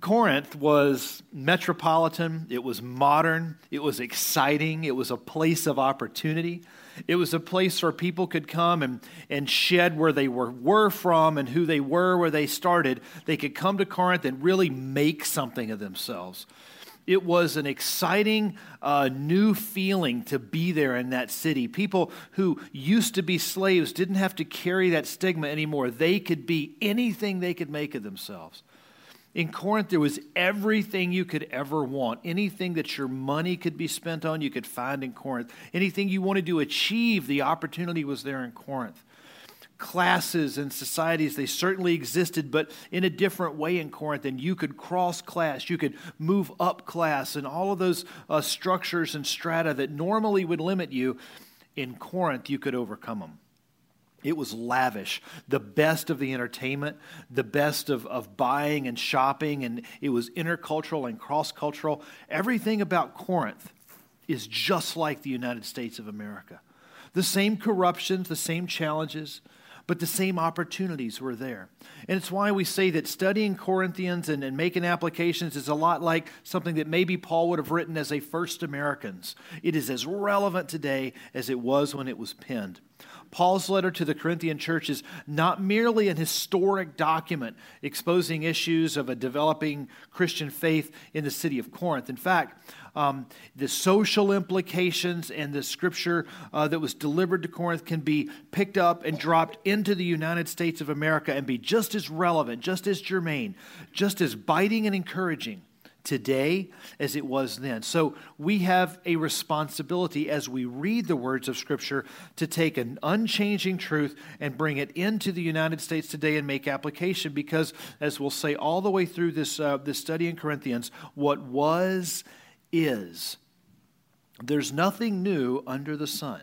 Corinth was metropolitan, it was modern, it was exciting, it was a place of opportunity. It was a place where people could come and, and shed where they were, were from and who they were, where they started. They could come to Corinth and really make something of themselves. It was an exciting uh, new feeling to be there in that city. People who used to be slaves didn't have to carry that stigma anymore. They could be anything they could make of themselves. In Corinth, there was everything you could ever want. Anything that your money could be spent on, you could find in Corinth. Anything you wanted to achieve, the opportunity was there in Corinth. Classes and societies, they certainly existed, but in a different way in Corinth. And you could cross class, you could move up class, and all of those uh, structures and strata that normally would limit you, in Corinth, you could overcome them. It was lavish, the best of the entertainment, the best of, of buying and shopping, and it was intercultural and cross cultural. Everything about Corinth is just like the United States of America. The same corruptions, the same challenges, but the same opportunities were there. And it's why we say that studying Corinthians and, and making applications is a lot like something that maybe Paul would have written as a first Americans. It is as relevant today as it was when it was penned. Paul's letter to the Corinthian church is not merely an historic document exposing issues of a developing Christian faith in the city of Corinth. In fact, um, the social implications and the scripture uh, that was delivered to Corinth can be picked up and dropped into the United States of America and be just as relevant, just as germane, just as biting and encouraging today as it was then. So we have a responsibility as we read the words of Scripture to take an unchanging truth and bring it into the United States today and make application because, as we'll say all the way through this, uh, this study in Corinthians, what was is. There's nothing new under the sun.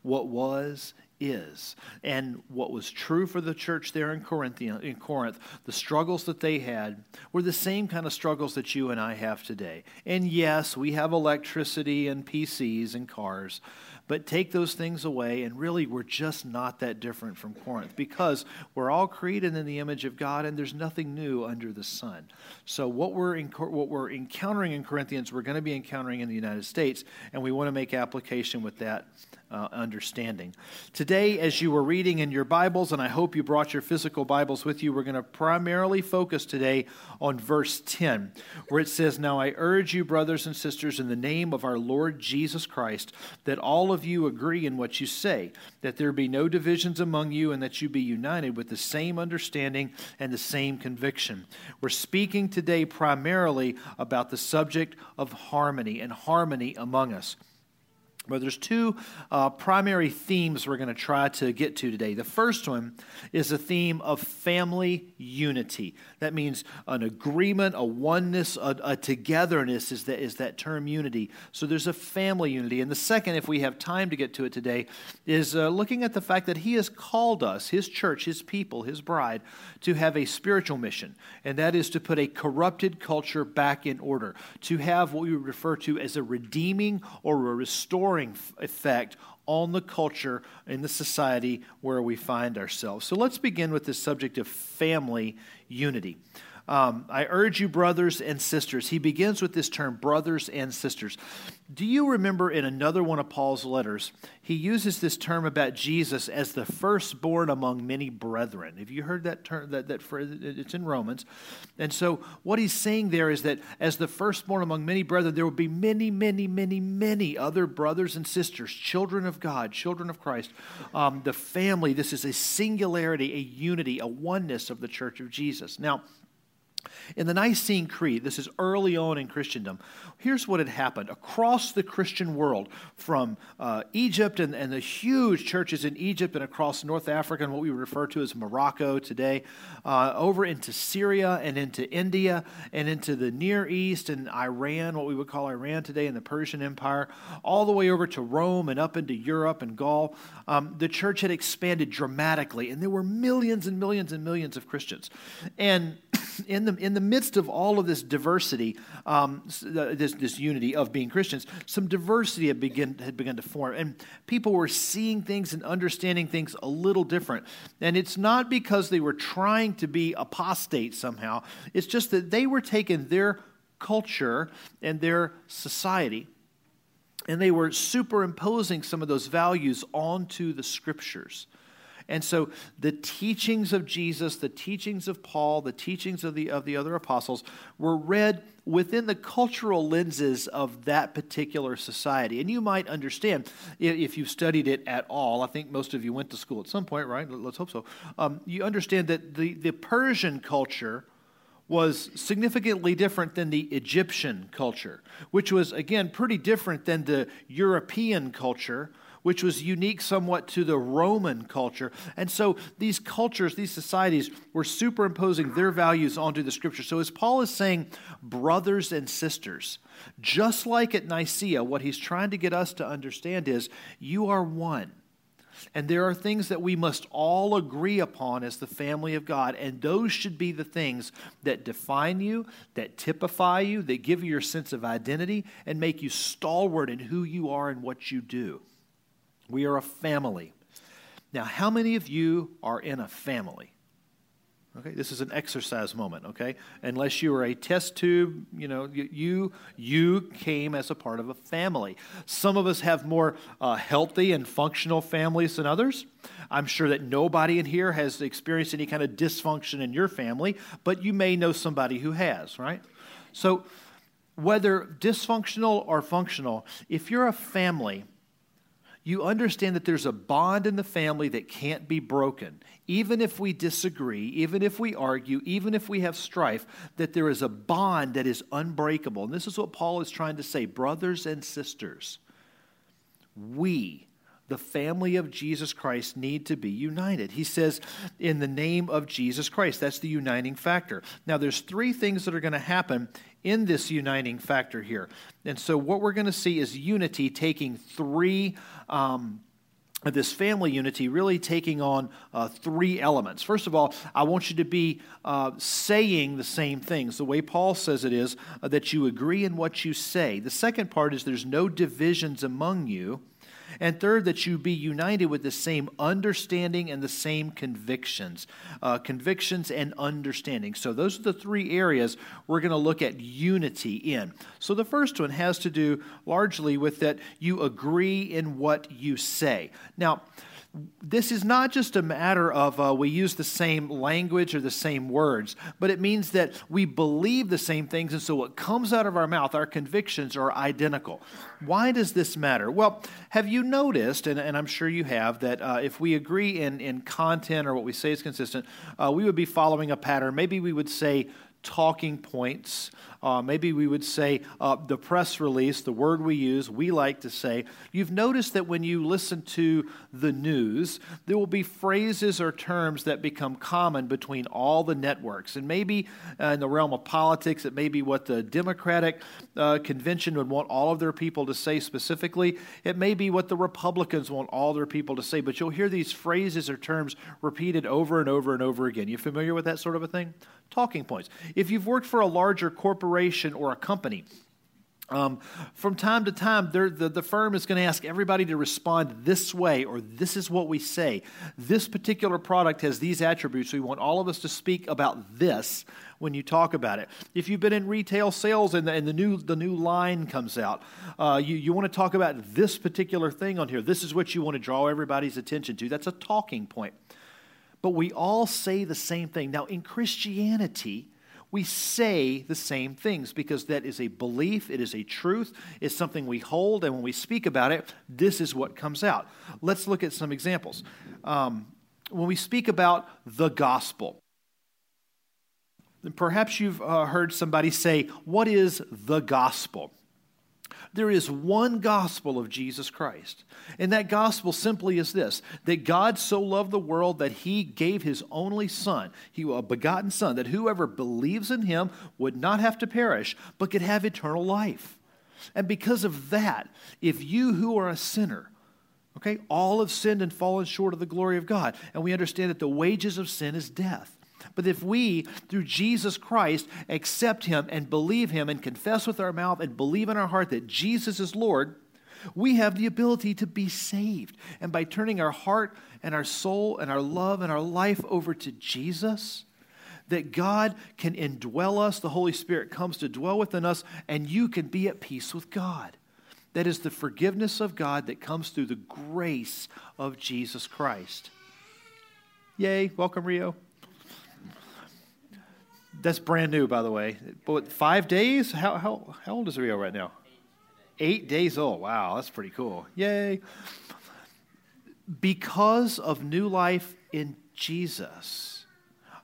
What was is. And what was true for the church there in Corinth, in Corinth, the struggles that they had were the same kind of struggles that you and I have today. And yes, we have electricity and PCs and cars, but take those things away, and really we're just not that different from Corinth because we're all created in the image of God, and there's nothing new under the sun. So what we're in, what we're encountering in Corinthians, we're going to be encountering in the United States, and we want to make application with that uh, understanding. Today, as you were reading in your Bibles, and I hope you brought your physical Bibles with you, we're going to primarily focus today on verse 10, where it says, Now I urge you, brothers and sisters, in the name of our Lord Jesus Christ, that all of you agree in what you say, that there be no divisions among you, and that you be united with the same understanding and the same conviction. We're speaking today primarily about the subject of harmony and harmony among us. But there's two uh, primary themes we're going to try to get to today. The first one is the theme of family unity. That means an agreement, a oneness, a, a togetherness is that, is that term unity. So there's a family unity. And the second, if we have time to get to it today, is uh, looking at the fact that He has called us, His church, His people, His bride, to have a spiritual mission. And that is to put a corrupted culture back in order, to have what we refer to as a redeeming or a restoring effect on the culture in the society where we find ourselves. So let's begin with this subject of family unity. Um, I urge you, brothers and sisters. He begins with this term, brothers and sisters. Do you remember in another one of Paul's letters, he uses this term about Jesus as the firstborn among many brethren? Have you heard that term? That, that it's in Romans. And so what he's saying there is that as the firstborn among many brethren, there will be many, many, many, many other brothers and sisters, children of God, children of Christ. Um, the family, this is a singularity, a unity, a oneness of the church of Jesus. Now, in the Nicene Creed, this is early on in Christendom, here's what had happened. Across the Christian world, from uh, Egypt and, and the huge churches in Egypt and across North Africa and what we refer to as Morocco today, uh, over into Syria and into India and into the Near East and Iran, what we would call Iran today, and the Persian Empire, all the way over to Rome and up into Europe and Gaul, um, the church had expanded dramatically, and there were millions and millions and millions of Christians. And in the, in the midst of all of this diversity, um, this, this unity of being Christians, some diversity had, begin, had begun to form. And people were seeing things and understanding things a little different. And it's not because they were trying to be apostate somehow, it's just that they were taking their culture and their society and they were superimposing some of those values onto the scriptures. And so the teachings of Jesus, the teachings of Paul, the teachings of the, of the other apostles were read within the cultural lenses of that particular society. And you might understand if you've studied it at all. I think most of you went to school at some point, right? Let's hope so. Um, you understand that the, the Persian culture was significantly different than the Egyptian culture, which was, again, pretty different than the European culture which was unique somewhat to the Roman culture. And so these cultures, these societies, were superimposing their values onto the scripture. So as Paul is saying, brothers and sisters, just like at Nicaea, what he's trying to get us to understand is you are one. And there are things that we must all agree upon as the family of God. And those should be the things that define you, that typify you, that give you your sense of identity, and make you stalwart in who you are and what you do. We are a family. Now, how many of you are in a family? Okay, this is an exercise moment, okay? Unless you are a test tube, you know, you you came as a part of a family. Some of us have more uh, healthy and functional families than others. I'm sure that nobody in here has experienced any kind of dysfunction in your family, but you may know somebody who has, right? So, whether dysfunctional or functional, if you're a family, you understand that there's a bond in the family that can't be broken. Even if we disagree, even if we argue, even if we have strife, that there is a bond that is unbreakable. And this is what Paul is trying to say brothers and sisters, we, the family of Jesus Christ, need to be united. He says, in the name of Jesus Christ. That's the uniting factor. Now, there's three things that are going to happen in this uniting factor here. And so, what we're going to see is unity taking three. Um, this family unity really taking on uh, three elements. First of all, I want you to be uh, saying the same things, the way Paul says it is, uh, that you agree in what you say. The second part is there's no divisions among you. And third, that you be united with the same understanding and the same convictions. Uh, convictions and understanding. So, those are the three areas we're going to look at unity in. So, the first one has to do largely with that you agree in what you say. Now, this is not just a matter of uh, we use the same language or the same words, but it means that we believe the same things, and so what comes out of our mouth, our convictions are identical. Why does this matter? Well, have you noticed, and, and I'm sure you have, that uh, if we agree in, in content or what we say is consistent, uh, we would be following a pattern. Maybe we would say talking points. Uh, maybe we would say uh, the press release, the word we use, we like to say. You've noticed that when you listen to the news, there will be phrases or terms that become common between all the networks. And maybe uh, in the realm of politics, it may be what the Democratic uh, convention would want all of their people to say specifically. It may be what the Republicans want all their people to say. But you'll hear these phrases or terms repeated over and over and over again. You familiar with that sort of a thing? Talking points. If you've worked for a larger corporation or a company, um, from time to time, the, the firm is going to ask everybody to respond this way, or this is what we say. This particular product has these attributes. We want all of us to speak about this when you talk about it. If you've been in retail sales and the, and the, new, the new line comes out, uh, you, you want to talk about this particular thing on here. This is what you want to draw everybody's attention to. That's a talking point. But we all say the same thing. Now, in Christianity, we say the same things because that is a belief, it is a truth, it's something we hold, and when we speak about it, this is what comes out. Let's look at some examples. Um, when we speak about the gospel, perhaps you've uh, heard somebody say, What is the gospel? There is one gospel of Jesus Christ. And that gospel simply is this that God so loved the world that he gave his only Son, he, a begotten Son, that whoever believes in him would not have to perish, but could have eternal life. And because of that, if you who are a sinner, okay, all have sinned and fallen short of the glory of God, and we understand that the wages of sin is death. But if we, through Jesus Christ, accept him and believe him and confess with our mouth and believe in our heart that Jesus is Lord, we have the ability to be saved. And by turning our heart and our soul and our love and our life over to Jesus, that God can indwell us, the Holy Spirit comes to dwell within us, and you can be at peace with God. That is the forgiveness of God that comes through the grace of Jesus Christ. Yay, welcome, Rio. That's brand new, by the way. But five days? How, how, how old is Rio right now? Eight days old. Wow, that's pretty cool. Yay. Because of new life in Jesus,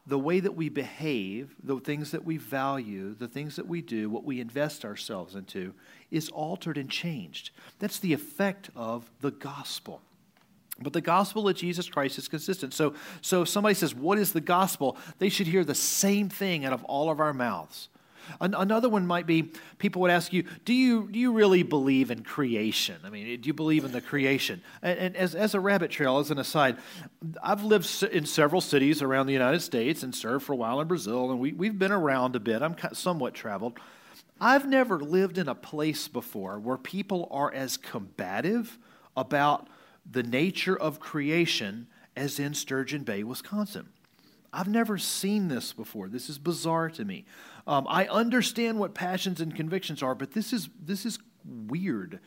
the way that we behave, the things that we value, the things that we do, what we invest ourselves into, is altered and changed. That's the effect of the gospel. But the gospel of Jesus Christ is consistent. So, so if somebody says, What is the gospel? they should hear the same thing out of all of our mouths. Another one might be people would ask you, do you, do you really believe in creation? I mean, do you believe in the creation? And, and as, as a rabbit trail, as an aside, I've lived in several cities around the United States and served for a while in Brazil, and we, we've been around a bit. I'm somewhat traveled. I've never lived in a place before where people are as combative about the nature of creation as in Sturgeon Bay, Wisconsin. I've never seen this before. This is bizarre to me. Um, I understand what passions and convictions are, but this is, this is weird.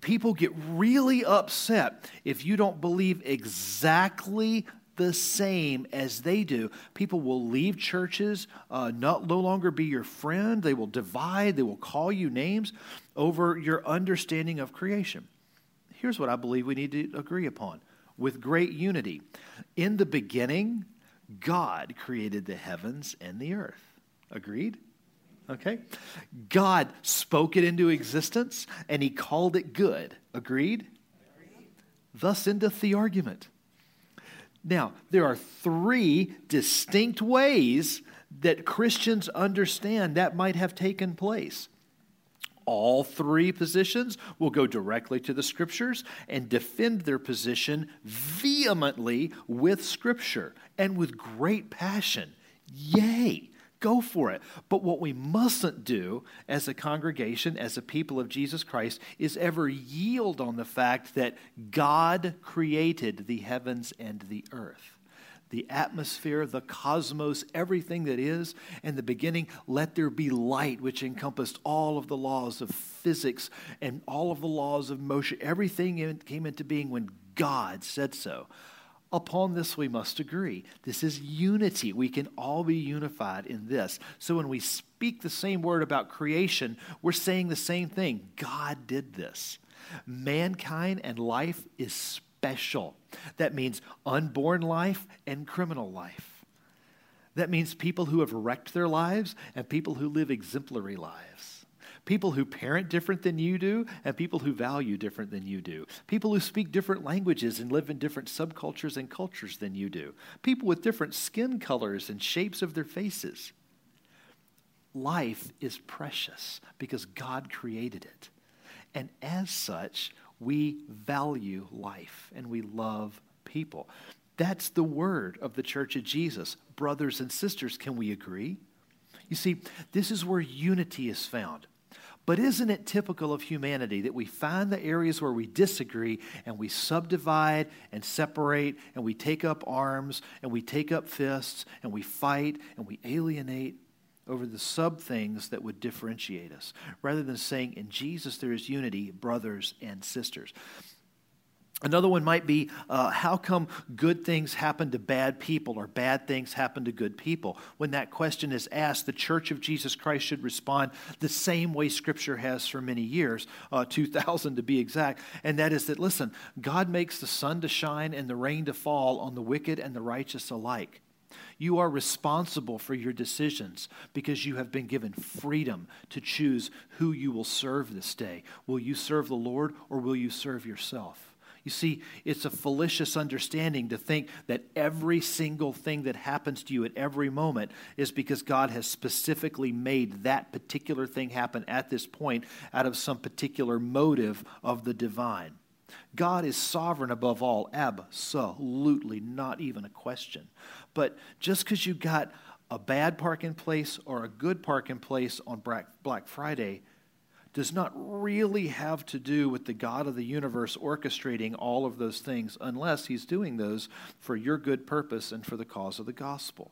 People get really upset if you don't believe exactly the same as they do. People will leave churches, uh, not, no longer be your friend. They will divide, they will call you names over your understanding of creation. Here's what I believe we need to agree upon with great unity. In the beginning, God created the heavens and the earth. Agreed? Okay? God spoke it into existence and he called it good. Agreed? Thus endeth the argument. Now, there are three distinct ways that Christians understand that might have taken place. All three positions will go directly to the scriptures and defend their position vehemently with scripture and with great passion. Yay! Go for it. But what we mustn't do as a congregation, as a people of Jesus Christ, is ever yield on the fact that God created the heavens and the earth. The atmosphere, the cosmos, everything that is. In the beginning, let there be light, which encompassed all of the laws of physics and all of the laws of motion. Everything came into being when God said so. Upon this, we must agree. This is unity. We can all be unified in this. So when we speak the same word about creation, we're saying the same thing. God did this. Mankind and life is special. That means unborn life and criminal life. That means people who have wrecked their lives and people who live exemplary lives people who parent different than you do, and people who value different than you do, people who speak different languages and live in different subcultures and cultures than you do, people with different skin colors and shapes of their faces. Life is precious because God created it. And as such, we value life and we love people. That's the word of the Church of Jesus. Brothers and sisters, can we agree? You see, this is where unity is found. But isn't it typical of humanity that we find the areas where we disagree and we subdivide and separate and we take up arms and we take up fists and we fight and we alienate over the sub things that would differentiate us rather than saying in Jesus there is unity, brothers and sisters. Another one might be uh, how come good things happen to bad people or bad things happen to good people? When that question is asked, the Church of Jesus Christ should respond the same way Scripture has for many years, uh, 2,000 to be exact, and that is that, listen, God makes the sun to shine and the rain to fall on the wicked and the righteous alike. You are responsible for your decisions because you have been given freedom to choose who you will serve this day. Will you serve the Lord or will you serve yourself? You see, it's a fallacious understanding to think that every single thing that happens to you at every moment is because God has specifically made that particular thing happen at this point out of some particular motive of the divine. God is sovereign above all. Absolutely, not even a question. But just because you got a bad parking place or a good parking place on Black Friday does not really have to do with the God of the universe orchestrating all of those things unless he's doing those for your good purpose and for the cause of the gospel.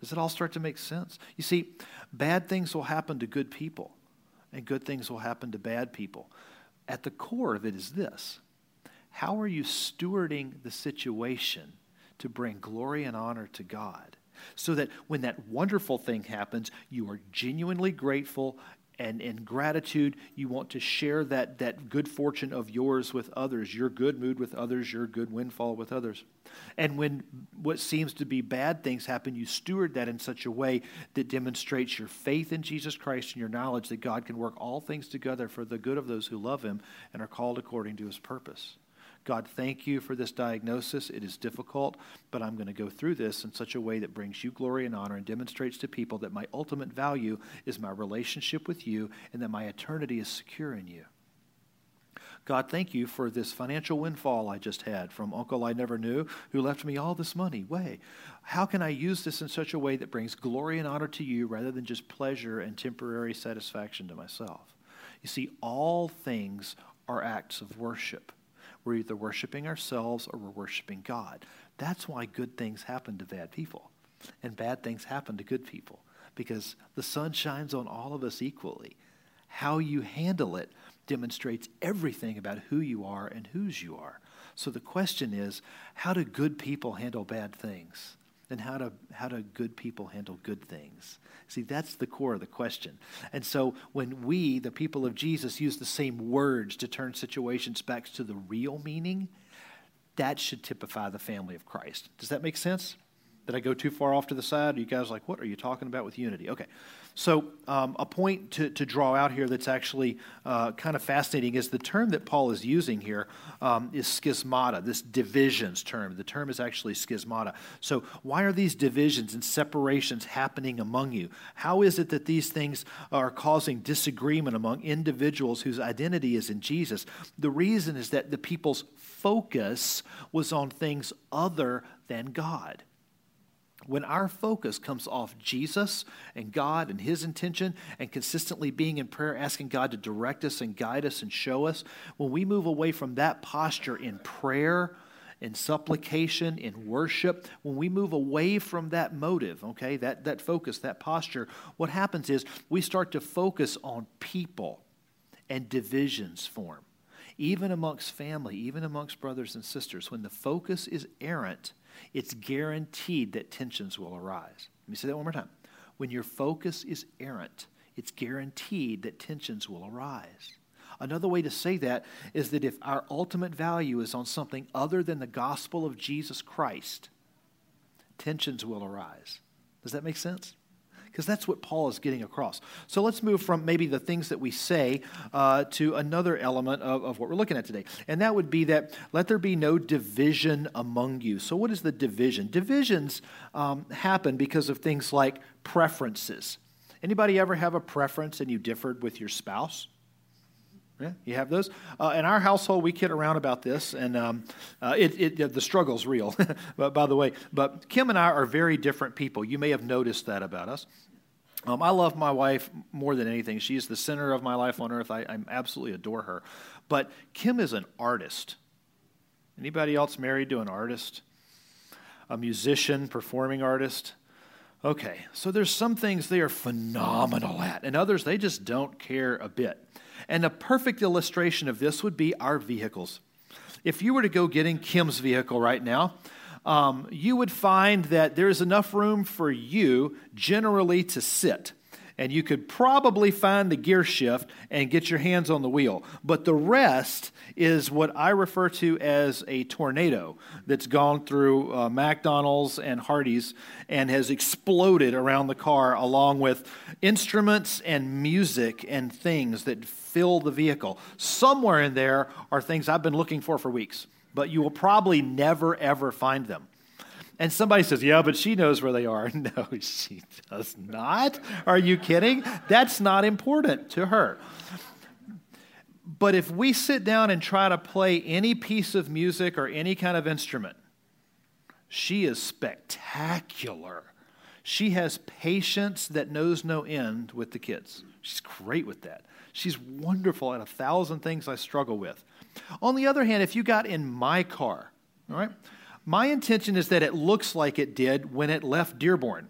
Does it all start to make sense? You see, bad things will happen to good people, and good things will happen to bad people. At the core of it is this How are you stewarding the situation to bring glory and honor to God? So that when that wonderful thing happens, you are genuinely grateful and in gratitude, you want to share that, that good fortune of yours with others, your good mood with others, your good windfall with others. And when what seems to be bad things happen, you steward that in such a way that demonstrates your faith in Jesus Christ and your knowledge that God can work all things together for the good of those who love Him and are called according to His purpose. God, thank you for this diagnosis. It is difficult, but I'm going to go through this in such a way that brings you glory and honor and demonstrates to people that my ultimate value is my relationship with you and that my eternity is secure in you. God, thank you for this financial windfall I just had from Uncle I never knew who left me all this money. Way, how can I use this in such a way that brings glory and honor to you rather than just pleasure and temporary satisfaction to myself? You see, all things are acts of worship. We're either worshiping ourselves or we're worshiping God. That's why good things happen to bad people and bad things happen to good people because the sun shines on all of us equally. How you handle it demonstrates everything about who you are and whose you are. So the question is how do good people handle bad things? And how do, how do good people handle good things? See, that's the core of the question. And so when we, the people of Jesus, use the same words to turn situations back to the real meaning, that should typify the family of Christ. Does that make sense? Did I go too far off to the side? Are you guys like, what are you talking about with unity? Okay. So, um, a point to, to draw out here that's actually uh, kind of fascinating is the term that Paul is using here um, is schismata, this divisions term. The term is actually schismata. So, why are these divisions and separations happening among you? How is it that these things are causing disagreement among individuals whose identity is in Jesus? The reason is that the people's focus was on things other than God. When our focus comes off Jesus and God and His intention and consistently being in prayer, asking God to direct us and guide us and show us, when we move away from that posture in prayer, in supplication, in worship, when we move away from that motive, okay, that, that focus, that posture, what happens is we start to focus on people and divisions form. Even amongst family, even amongst brothers and sisters, when the focus is errant, it's guaranteed that tensions will arise. Let me say that one more time. When your focus is errant, it's guaranteed that tensions will arise. Another way to say that is that if our ultimate value is on something other than the gospel of Jesus Christ, tensions will arise. Does that make sense? Because that's what Paul is getting across. So let's move from maybe the things that we say uh, to another element of, of what we're looking at today. And that would be that let there be no division among you. So, what is the division? Divisions um, happen because of things like preferences. Anybody ever have a preference and you differed with your spouse? Yeah, you have those. Uh, in our household, we kid around about this, and um, uh, it, it, the struggle's real. but by the way, but Kim and I are very different people. You may have noticed that about us. Um, I love my wife more than anything. She's the center of my life on earth. I, I absolutely adore her. But Kim is an artist. Anybody else married to an artist? A musician, performing artist? Okay, so there's some things they are phenomenal at, and others they just don't care a bit. And a perfect illustration of this would be our vehicles. If you were to go get in Kim's vehicle right now, um, you would find that there's enough room for you generally to sit. And you could probably find the gear shift and get your hands on the wheel. But the rest is what I refer to as a tornado that's gone through uh, McDonald's and Hardee's and has exploded around the car, along with instruments and music and things that fill the vehicle. Somewhere in there are things I've been looking for for weeks but you will probably never, ever find them. And somebody says, Yeah, but she knows where they are. No, she does not. Are you kidding? That's not important to her. But if we sit down and try to play any piece of music or any kind of instrument, she is spectacular. She has patience that knows no end with the kids. She's great with that. She's wonderful at a thousand things I struggle with. On the other hand, if you got in my car, all right, my intention is that it looks like it did when it left Dearborn.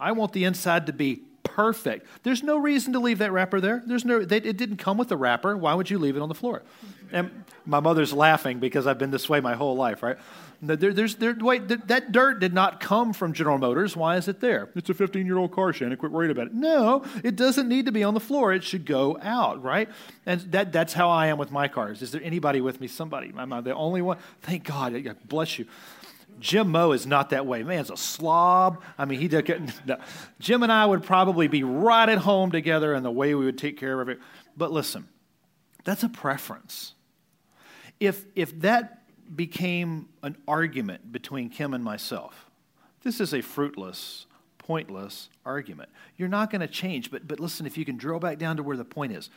I want the inside to be perfect. There's no reason to leave that wrapper there. There's no, they, it didn't come with a wrapper. Why would you leave it on the floor? And my mother's laughing because I've been this way my whole life, right? There, there's, there, wait, that dirt did not come from General Motors. Why is it there? It's a 15 year old car, Shannon. Quit worrying about it. No, it doesn't need to be on the floor. It should go out, right? And that, that's how I am with my cars. Is there anybody with me? Somebody. Am I the only one? Thank God. Bless you. Jim Moe is not that way. Man's a slob. I mean, he did. No. Jim and I would probably be right at home together in the way we would take care of it. But listen, that's a preference. If if that became an argument between Kim and myself, this is a fruitless, pointless argument. You're not going to change. But but listen, if you can drill back down to where the point is,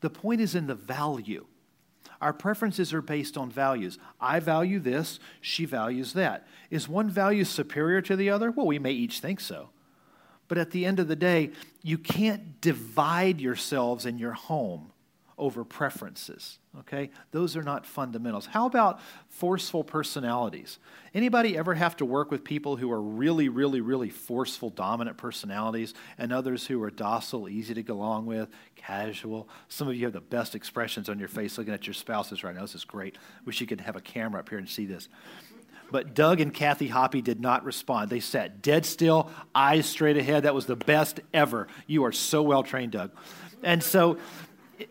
the point is in the value. Our preferences are based on values. I value this, she values that. Is one value superior to the other? Well, we may each think so. But at the end of the day, you can't divide yourselves in your home over preferences okay those are not fundamentals how about forceful personalities anybody ever have to work with people who are really really really forceful dominant personalities and others who are docile easy to get along with casual some of you have the best expressions on your face looking at your spouses right now this is great wish you could have a camera up here and see this but Doug and Kathy Hoppy did not respond. They sat dead still, eyes straight ahead. That was the best ever. You are so well trained, Doug. And so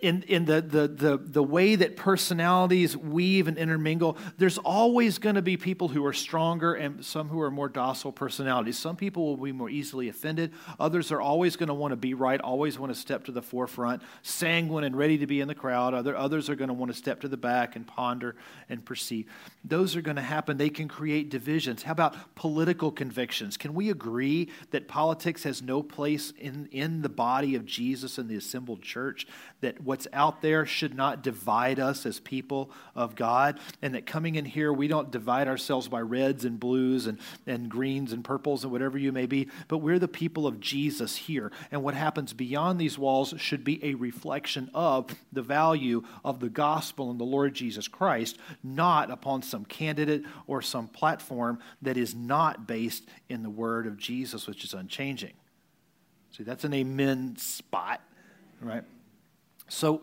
in, in the, the, the, the way that personalities weave and intermingle, there's always going to be people who are stronger and some who are more docile personalities. Some people will be more easily offended. Others are always going to want to be right, always want to step to the forefront, sanguine and ready to be in the crowd. Other, others are going to want to step to the back and ponder and perceive. Those are going to happen. They can create divisions. How about political convictions? Can we agree that politics has no place in, in the body of Jesus and the assembled church? That what's out there should not divide us as people of God, and that coming in here, we don't divide ourselves by reds and blues and, and greens and purples and whatever you may be, but we're the people of Jesus here. And what happens beyond these walls should be a reflection of the value of the gospel and the Lord Jesus Christ, not upon some candidate or some platform that is not based in the word of Jesus, which is unchanging. See, that's an amen spot, right? So,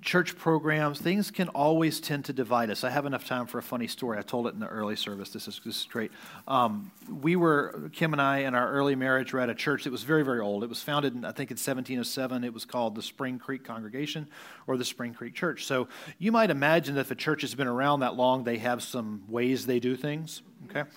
church programs, things can always tend to divide us. I have enough time for a funny story. I told it in the early service. This is, this is great. Um, we were, Kim and I, in our early marriage, were at a church that was very, very old. It was founded, in, I think, in 1707. It was called the Spring Creek Congregation or the Spring Creek Church. So you might imagine that if a church has been around that long, they have some ways they do things, okay?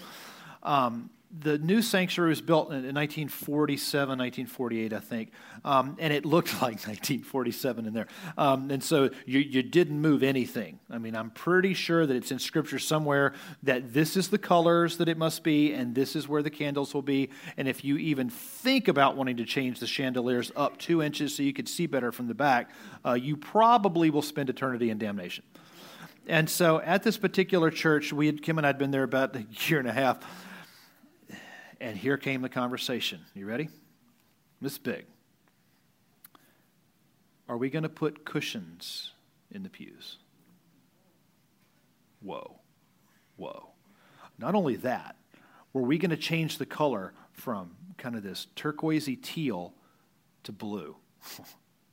Um, the new sanctuary was built in 1947, 1948, I think, um, and it looked like 1947 in there. Um, and so you, you didn't move anything. I mean, I'm pretty sure that it's in Scripture somewhere that this is the colors that it must be, and this is where the candles will be. And if you even think about wanting to change the chandeliers up two inches so you could see better from the back, uh, you probably will spend eternity in damnation. And so at this particular church, we had, Kim and I had been there about a year and a half. And here came the conversation. You ready? Miss Big. Are we going to put cushions in the pews? Whoa. Whoa. Not only that, were we going to change the color from kind of this turquoisey teal to blue?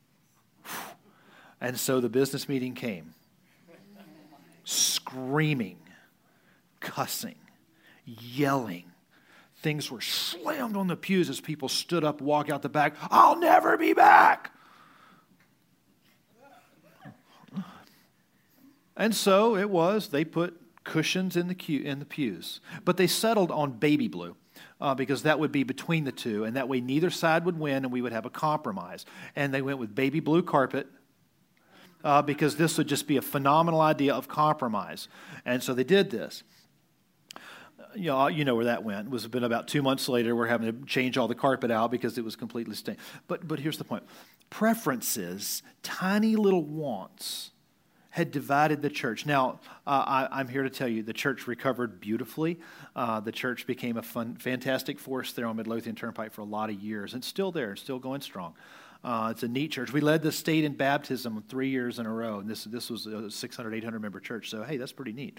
and so the business meeting came. Screaming, cussing, yelling, Things were slammed on the pews as people stood up, walk out the back. I'll never be back. And so it was, they put cushions in the, queue, in the pews. But they settled on baby blue. Uh, because that would be between the two, and that way neither side would win, and we would have a compromise. And they went with baby blue carpet uh, because this would just be a phenomenal idea of compromise. And so they did this you know, you know where that went. It was been about two months later. We're having to change all the carpet out because it was completely stained. But but here's the point: preferences, tiny little wants, had divided the church. Now, uh, I, am here to tell you the church recovered beautifully. Uh, the church became a fun, fantastic force there on Midlothian Turnpike for a lot of years. and still there, it's still going strong. Uh, it's a neat church. We led the state in baptism three years in a row, and this, this was a 600, 800 member church, so hey, that's pretty neat.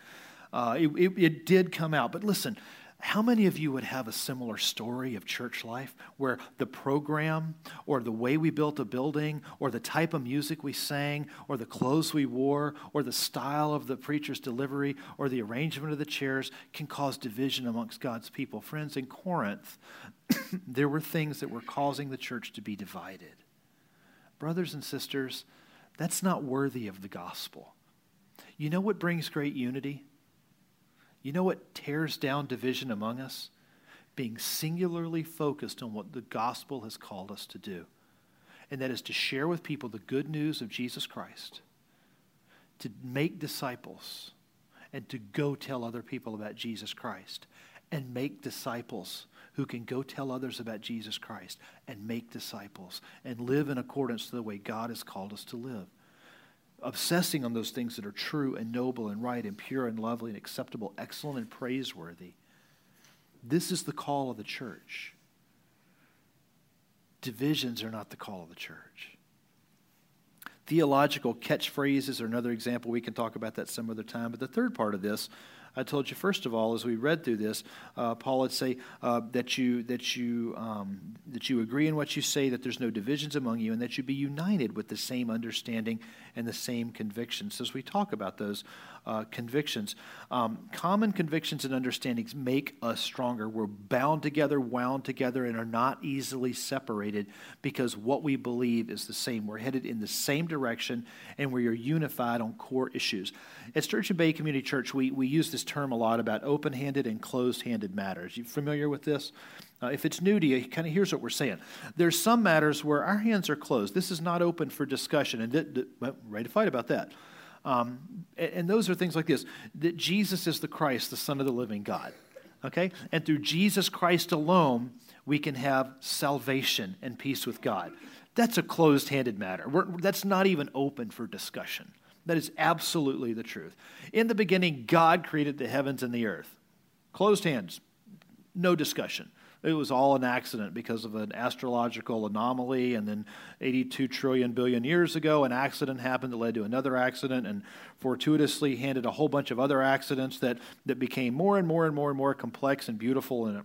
Uh, it, it, it did come out. But listen, how many of you would have a similar story of church life where the program or the way we built a building or the type of music we sang or the clothes we wore or the style of the preacher's delivery or the arrangement of the chairs can cause division amongst God's people? Friends, in Corinth, there were things that were causing the church to be divided. Brothers and sisters, that's not worthy of the gospel. You know what brings great unity? You know what tears down division among us? Being singularly focused on what the gospel has called us to do. And that is to share with people the good news of Jesus Christ, to make disciples, and to go tell other people about Jesus Christ, and make disciples who can go tell others about Jesus Christ, and make disciples, and live in accordance to the way God has called us to live obsessing on those things that are true and noble and right and pure and lovely and acceptable, excellent and praiseworthy. This is the call of the church. Divisions are not the call of the church. Theological catchphrases are another example. We can talk about that some other time. But the third part of this I told you first of all, as we read through this, uh, Paul would say uh, that you that you um, that you agree in what you say, that there's no divisions among you, and that you be united with the same understanding and the same convictions. So as we talk about those uh, convictions, um, common convictions and understandings make us stronger. We're bound together, wound together, and are not easily separated because what we believe is the same. We're headed in the same direction, and we are unified on core issues. At Sturgeon Bay Community Church, we, we use this term a lot about open handed and closed handed matters. You familiar with this? Uh, if it's new to you, kind of here's what we're saying. There's some matters where our hands are closed. This is not open for discussion, and th- th- ready to fight about that. Um, and, and those are things like this that Jesus is the Christ, the Son of the living God. Okay? And through Jesus Christ alone, we can have salvation and peace with God. That's a closed handed matter. We're, that's not even open for discussion. That is absolutely the truth. In the beginning, God created the heavens and the earth. Closed hands, no discussion. It was all an accident because of an astrological anomaly, and then 82 trillion billion years ago, an accident happened that led to another accident, and fortuitously handed a whole bunch of other accidents that, that became more and more and more and more complex and beautiful. And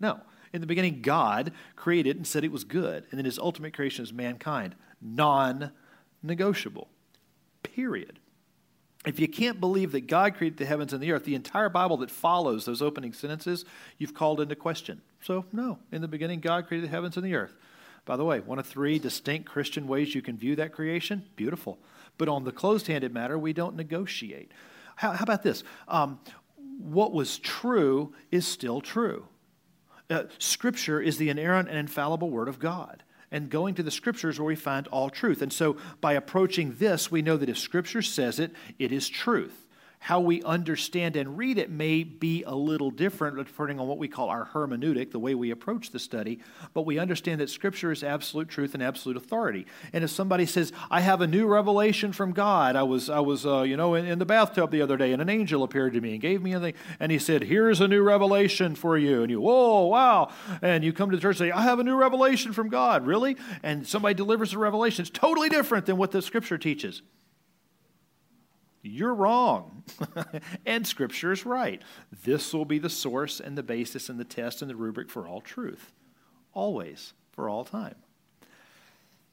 no, in the beginning, God created and said it was good, and then His ultimate creation is mankind, non-negotiable period. If you can't believe that God created the heavens and the earth, the entire Bible that follows those opening sentences, you've called into question. So, no, in the beginning, God created the heavens and the earth. By the way, one of three distinct Christian ways you can view that creation? Beautiful. But on the closed handed matter, we don't negotiate. How, how about this? Um, what was true is still true. Uh, scripture is the inerrant and infallible Word of God and going to the scriptures where we find all truth. And so by approaching this, we know that if scripture says it, it is truth how we understand and read it may be a little different depending on what we call our hermeneutic, the way we approach the study, but we understand that Scripture is absolute truth and absolute authority. And if somebody says, I have a new revelation from God, I was, I was uh, you know, in, in, the bathtub the other day, and an angel appeared to me and gave me a thing, and he said, Here's a new revelation for you. And you, whoa, wow. And you come to church and say, I have a new revelation from God. Really? And somebody delivers a revelation. It's totally different than what the Scripture teaches. You're wrong. and Scripture is right. This will be the source and the basis and the test and the rubric for all truth. Always, for all time.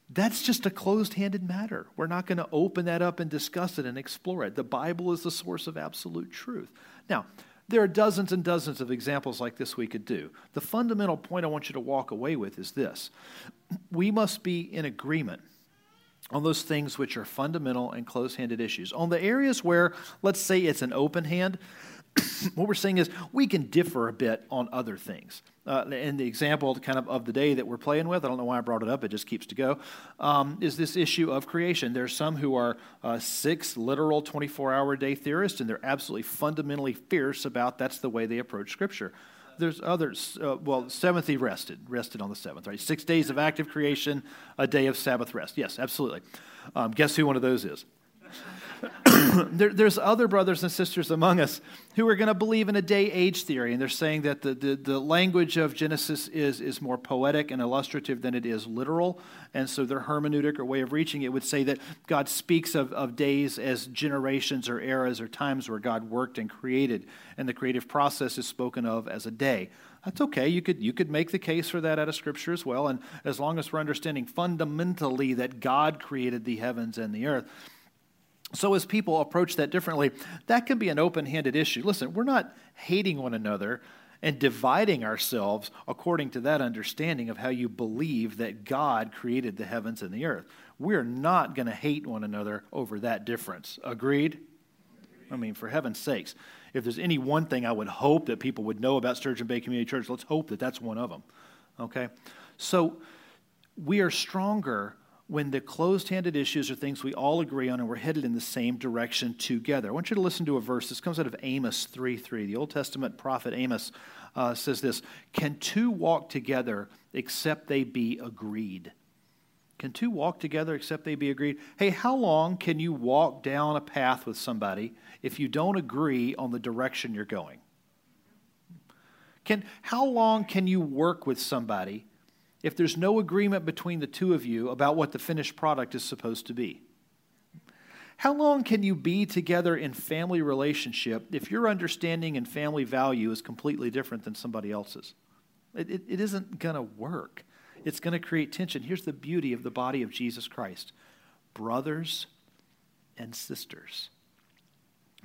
That's just a closed handed matter. We're not going to open that up and discuss it and explore it. The Bible is the source of absolute truth. Now, there are dozens and dozens of examples like this we could do. The fundamental point I want you to walk away with is this we must be in agreement on those things which are fundamental and close handed issues. On the areas where, let's say, it's an open hand, what we're saying is we can differ a bit on other things. Uh, and the example kind of of the day that we're playing with, I don't know why I brought it up, it just keeps to go, um, is this issue of creation. There's some who are uh, six literal 24 hour day theorists, and they're absolutely fundamentally fierce about that's the way they approach Scripture there's others. Uh, well, seventh he rested, rested on the seventh, right? Six days of active creation, a day of Sabbath rest. Yes, absolutely. Um, guess who one of those is? there, there's other brothers and sisters among us who are going to believe in a day age theory, and they're saying that the, the, the, language of Genesis is, is more poetic and illustrative than it is literal. And so their hermeneutic or way of reaching it would say that God speaks of, of days as generations or eras or times where God worked and created, and the creative process is spoken of as a day. That's okay. You could, you could make the case for that out of Scripture as well. And as long as we're understanding fundamentally that God created the heavens and the earth, so, as people approach that differently, that can be an open handed issue. Listen, we're not hating one another and dividing ourselves according to that understanding of how you believe that God created the heavens and the earth. We're not going to hate one another over that difference. Agreed? I mean, for heaven's sakes, if there's any one thing I would hope that people would know about Sturgeon Bay Community Church, let's hope that that's one of them. Okay? So, we are stronger when the closed handed issues are things we all agree on and we're headed in the same direction together. I want you to listen to a verse. This comes out of Amos 3 3. The Old Testament prophet Amos uh, says this Can two walk together except they be agreed? Can two walk together except they be agreed? Hey, how long can you walk down a path with somebody if you don't agree on the direction you're going? Can, how long can you work with somebody if there's no agreement between the two of you about what the finished product is supposed to be? How long can you be together in family relationship if your understanding and family value is completely different than somebody else's? It, it, it isn't going to work. It's going to create tension. Here's the beauty of the body of Jesus Christ brothers and sisters.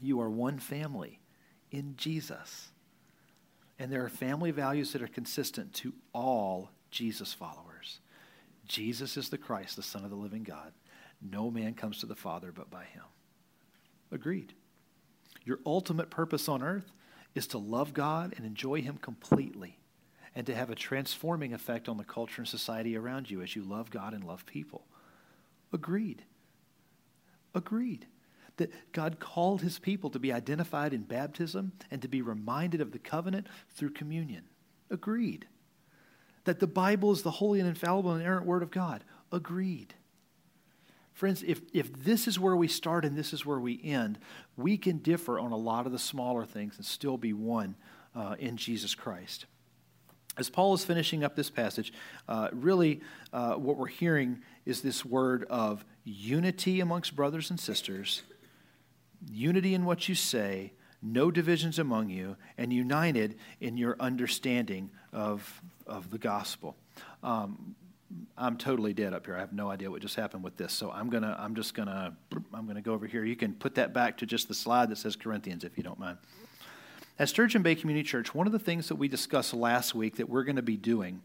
You are one family in Jesus. And there are family values that are consistent to all Jesus followers. Jesus is the Christ, the Son of the living God. No man comes to the Father but by him. Agreed. Your ultimate purpose on earth is to love God and enjoy him completely and to have a transforming effect on the culture and society around you as you love God and love people. Agreed. Agreed. That God called his people to be identified in baptism and to be reminded of the covenant through communion. Agreed that the Bible is the holy and infallible and inerrant Word of God. Agreed. Friends, if, if this is where we start and this is where we end, we can differ on a lot of the smaller things and still be one uh, in Jesus Christ. As Paul is finishing up this passage, uh, really uh, what we're hearing is this word of unity amongst brothers and sisters, unity in what you say, no divisions among you, and united in your understanding of, of the gospel. Um, I'm totally dead up here. I have no idea what just happened with this. So I'm gonna, I'm just gonna, I'm gonna go over here. You can put that back to just the slide that says Corinthians, if you don't mind. At Sturgeon Bay Community Church, one of the things that we discussed last week that we're going to be doing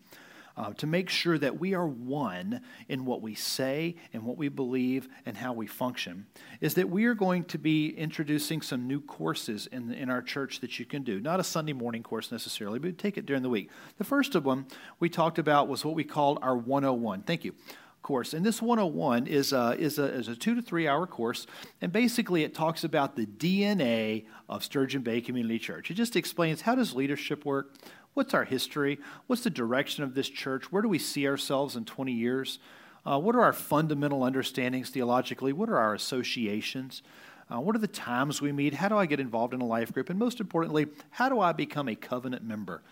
uh, to make sure that we are one in what we say and what we believe and how we function is that we are going to be introducing some new courses in, in our church that you can do. Not a Sunday morning course necessarily, but take it during the week. The first of them we talked about was what we called our 101. Thank you course. And this 101 is a, is, a, is a two to three hour course. And basically, it talks about the DNA of Sturgeon Bay Community Church. It just explains how does leadership work? What's our history? What's the direction of this church? Where do we see ourselves in 20 years? Uh, what are our fundamental understandings theologically? What are our associations? Uh, what are the times we meet? How do I get involved in a life group? And most importantly, how do I become a covenant member?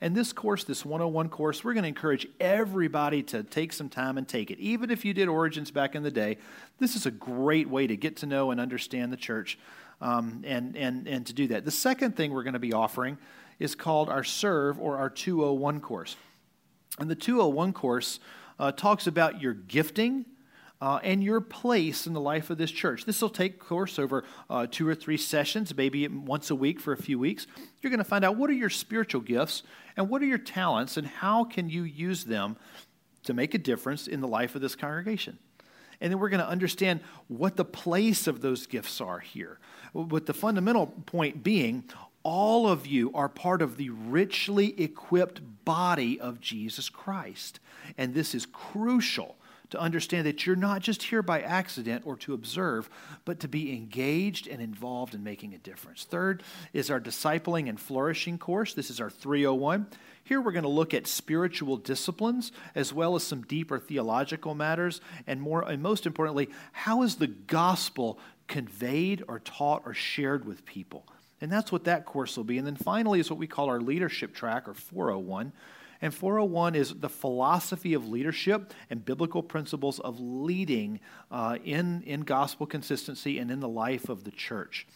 And this course, this 101 course, we're going to encourage everybody to take some time and take it. Even if you did Origins back in the day, this is a great way to get to know and understand the church um, and, and, and to do that. The second thing we're going to be offering is called our Serve or our 201 course. And the 201 course uh, talks about your gifting. Uh, and your place in the life of this church. This will take course over uh, two or three sessions, maybe once a week for a few weeks. You're going to find out what are your spiritual gifts and what are your talents and how can you use them to make a difference in the life of this congregation. And then we're going to understand what the place of those gifts are here. With the fundamental point being, all of you are part of the richly equipped body of Jesus Christ. And this is crucial to understand that you're not just here by accident or to observe, but to be engaged and involved in making a difference. Third is our discipling and flourishing course. This is our 301. Here we're going to look at spiritual disciplines as well as some deeper theological matters and more and most importantly, how is the gospel conveyed or taught or shared with people. And that's what that course will be. And then finally is what we call our leadership track or 401. And 401 is the philosophy of leadership and biblical principles of leading uh, in, in gospel consistency and in the life of the church.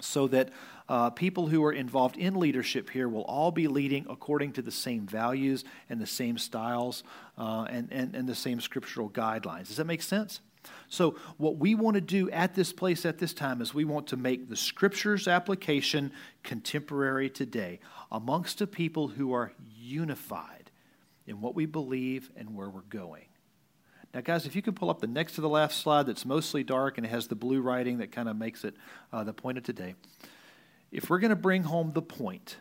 So that uh, people who are involved in leadership here will all be leading according to the same values and the same styles uh, and, and, and the same scriptural guidelines. Does that make sense? So, what we want to do at this place at this time is we want to make the scriptures application contemporary today amongst a people who are unified in what we believe and where we're going. Now, guys, if you could pull up the next to the last slide that's mostly dark and it has the blue writing that kind of makes it uh, the point of today. If we're going to bring home the point,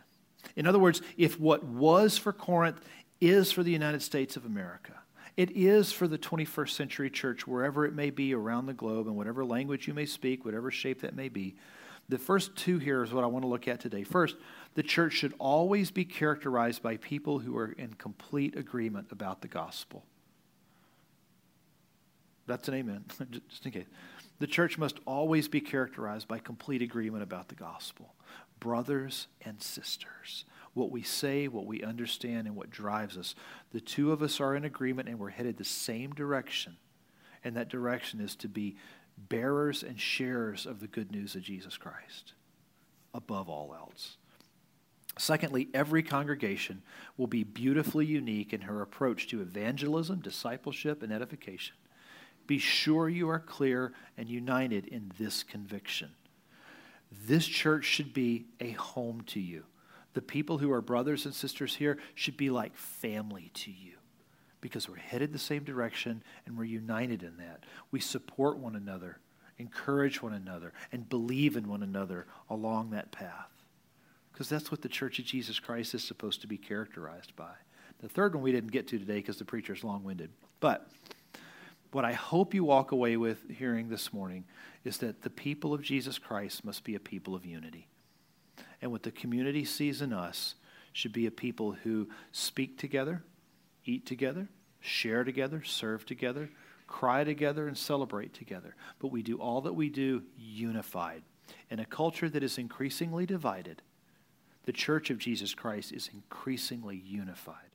in other words, if what was for Corinth is for the United States of America, it is for the 21st century church, wherever it may be around the globe, and whatever language you may speak, whatever shape that may be. The first two here is what I want to look at today. First, the church should always be characterized by people who are in complete agreement about the gospel. That's an amen, just in case. The church must always be characterized by complete agreement about the gospel. Brothers and sisters what we say, what we understand, and what drives us. The two of us are in agreement and we're headed the same direction. And that direction is to be bearers and sharers of the good news of Jesus Christ above all else. Secondly, every congregation will be beautifully unique in her approach to evangelism, discipleship, and edification. Be sure you are clear and united in this conviction. This church should be a home to you the people who are brothers and sisters here should be like family to you because we're headed the same direction and we're united in that. We support one another, encourage one another, and believe in one another along that path. Because that's what the Church of Jesus Christ is supposed to be characterized by. The third one we didn't get to today because the preacher's long winded. But what I hope you walk away with hearing this morning is that the people of Jesus Christ must be a people of unity. And what the community sees in us should be a people who speak together, eat together, share together, serve together, cry together, and celebrate together. But we do all that we do unified. In a culture that is increasingly divided, the church of Jesus Christ is increasingly unified.